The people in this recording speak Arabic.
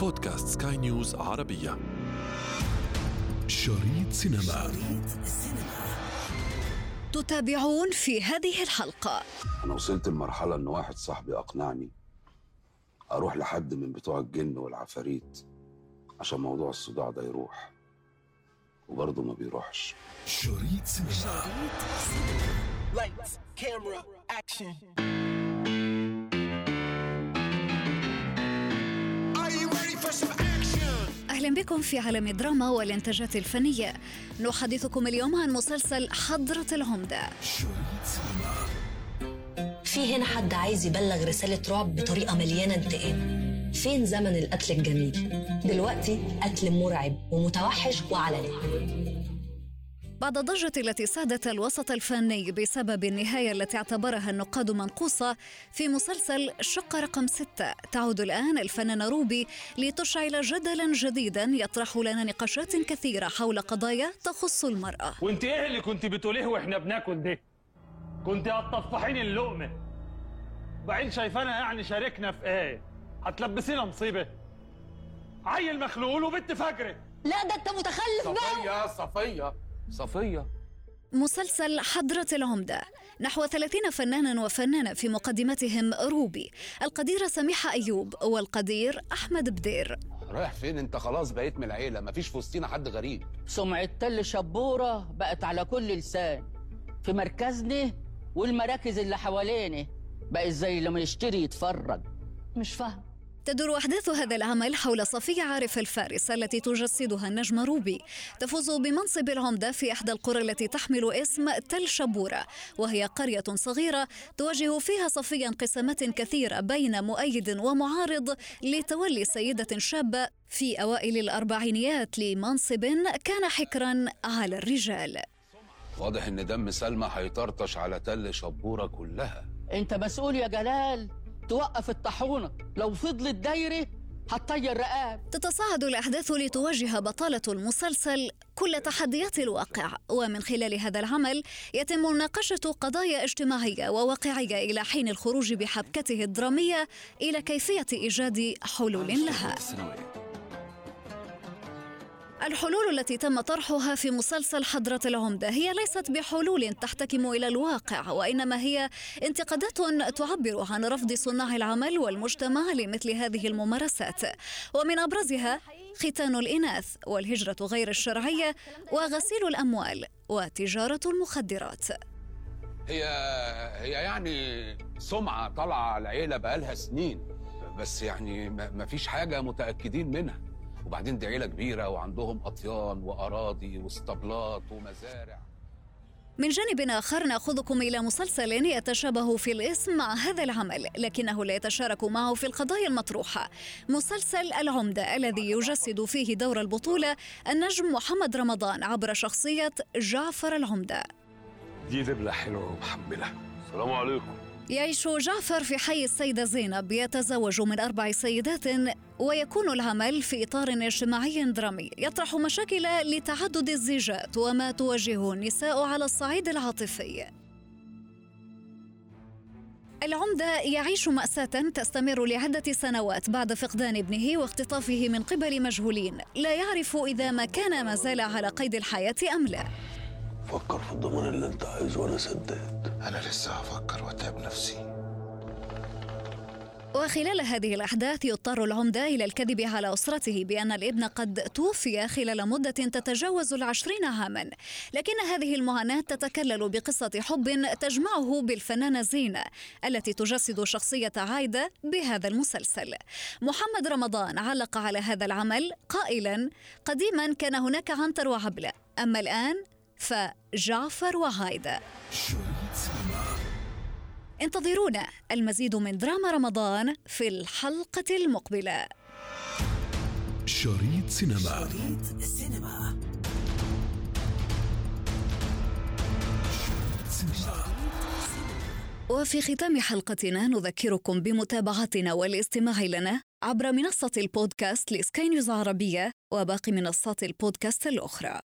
بودكاست سكاي نيوز عربية. شريط سينما. شريط تتابعون في هذه الحلقة. أنا وصلت لمرحلة إن واحد صاحبي أقنعني أروح لحد من بتوع الجن والعفاريت عشان موضوع الصداع ده يروح. وبرضه ما بيروحش. شريط سينما شريط سينما. Lights, camera, action. بكم في عالم الدراما والإنتاجات الفنية. نحدثكم اليوم عن مسلسل حضرة العمدة. في هنا حد عايز يبلغ رسالة رعب بطريقة مليانة انتقام. فين زمن القتل الجميل؟ دلوقتي قتل مرعب ومتوحش وعلني بعد الضجة التي سادت الوسط الفني بسبب النهاية التي اعتبرها النقاد منقوصة في مسلسل شقة رقم ستة. تعود الآن الفنانة روبي لتشعل جدلا جديدا يطرح لنا نقاشات كثيرة حول قضايا تخص المرأة. وانت إيه اللي كنت بتقوليه وإحنا بناكل ده؟ كنت هتطفحين اللقمة. بعدين شايفانا يعني شاركنا في إيه؟ هتلبسينا مصيبة. عيل مخلول وبنت فجره لا ده أنت متخلف بقى. صفية صفية. صفية. مسلسل حضرة العمدة نحو 30 فنانا وفنانة في مقدمتهم روبي القديرة سميحة أيوب والقدير أحمد بدير. رايح فين أنت؟ خلاص بقيت من العيلة مفيش في وسطينا حد غريب. سمعة تل شبورة بقت على كل لسان. في مركزنا والمراكز اللي حوالينا بقت زي لما يشتري يتفرج. مش فاهم. تدور أحداث هذا العمل حول صفية عارف الفارس التي تجسدها النجمة روبي. تفوز بمنصب العمدة في إحدى القرى التي تحمل اسم تل شبورة وهي قرية صغيرة تواجه فيها صفية انقسامات كثيرة بين مؤيد ومعارض لتولي سيدة شابة في أوائل الأربعينيات لمنصب كان حكرا على الرجال. واضح إن دم سلمى هيطرطش على تل شبورة كلها. أنت مسؤول يا جلال. توقف الطاحونة. لو فضلت دايرة هتطير رقاب. تتصاعد الأحداث لتواجه بطالة المسلسل كل تحديات الواقع. ومن خلال هذا العمل يتم مناقشة قضايا اجتماعية وواقعية إلى حين الخروج بحبكته الدرامية إلى كيفية إيجاد حلول لها. الحلول التي تم طرحها في مسلسل حضرة العمدة هي ليست بحلول تحتكم إلى الواقع وإنما هي انتقادات تعبر عن رفض صناع العمل والمجتمع لمثل هذه الممارسات. ومن أبرزها ختان الإناث والهجرة غير الشرعية وغسيل الأموال وتجارة المخدرات. هي هي يعني سمعة طالعة على العيلة بقالها سنين بس يعني م- مفيش حاجة متأكدين منها. وبعدين دي عيلة كبيرة وعندهم أطيان وأراضي واسطبلات ومزارع. من جانب آخر نأخذكم إلى مسلسل يتشابه في الاسم مع هذا العمل لكنه لا يتشارك معه في القضايا المطروحة. مسلسل العمدة الذي يجسد فيه دور البطولة النجم محمد رمضان عبر شخصية جعفر العمدة. دي دبلة حلوة ومحملة. السلام عليكم. يعيش جعفر في حي السيدة زينب يتزوج من أربع سيدات ويكون العمل في إطار اجتماعي درامي. يطرح مشاكل لتعدد الزيجات وما تواجهه النساء على الصعيد العاطفي. العمدة يعيش مأساة تستمر لعدة سنوات بعد فقدان ابنه واختطافه من قبل مجهولين. لا يعرف إذا ما كان ما زال على قيد الحياة أم لا. فكر في الضمان اللي أنت عايزه وأنا سداد. أنا لسه هفكر وأتعب نفسي. وخلال هذه الأحداث يضطر العمدة إلى الكذب على أسرته بأن الابن قد توفي خلال مدة تتجاوز العشرين عاما. لكن هذه المعاناة تتكلل بقصة حب تجمعه بالفنانة زينة التي تجسد شخصية عايدة بهذا المسلسل. محمد رمضان علق على هذا العمل قائلا قديما كان هناك عنتر وعبلة أما الآن فجعفر سينما انتظرونا المزيد من دراما رمضان في الحلقة المقبلة. شريط سينما. شريط السينما. شريط سينما. وفي ختام حلقتنا نذكركم بمتابعتنا والاستماع لنا عبر منصة البودكاست لسكاي نيوز عربية وباقي منصات البودكاست الأخرى.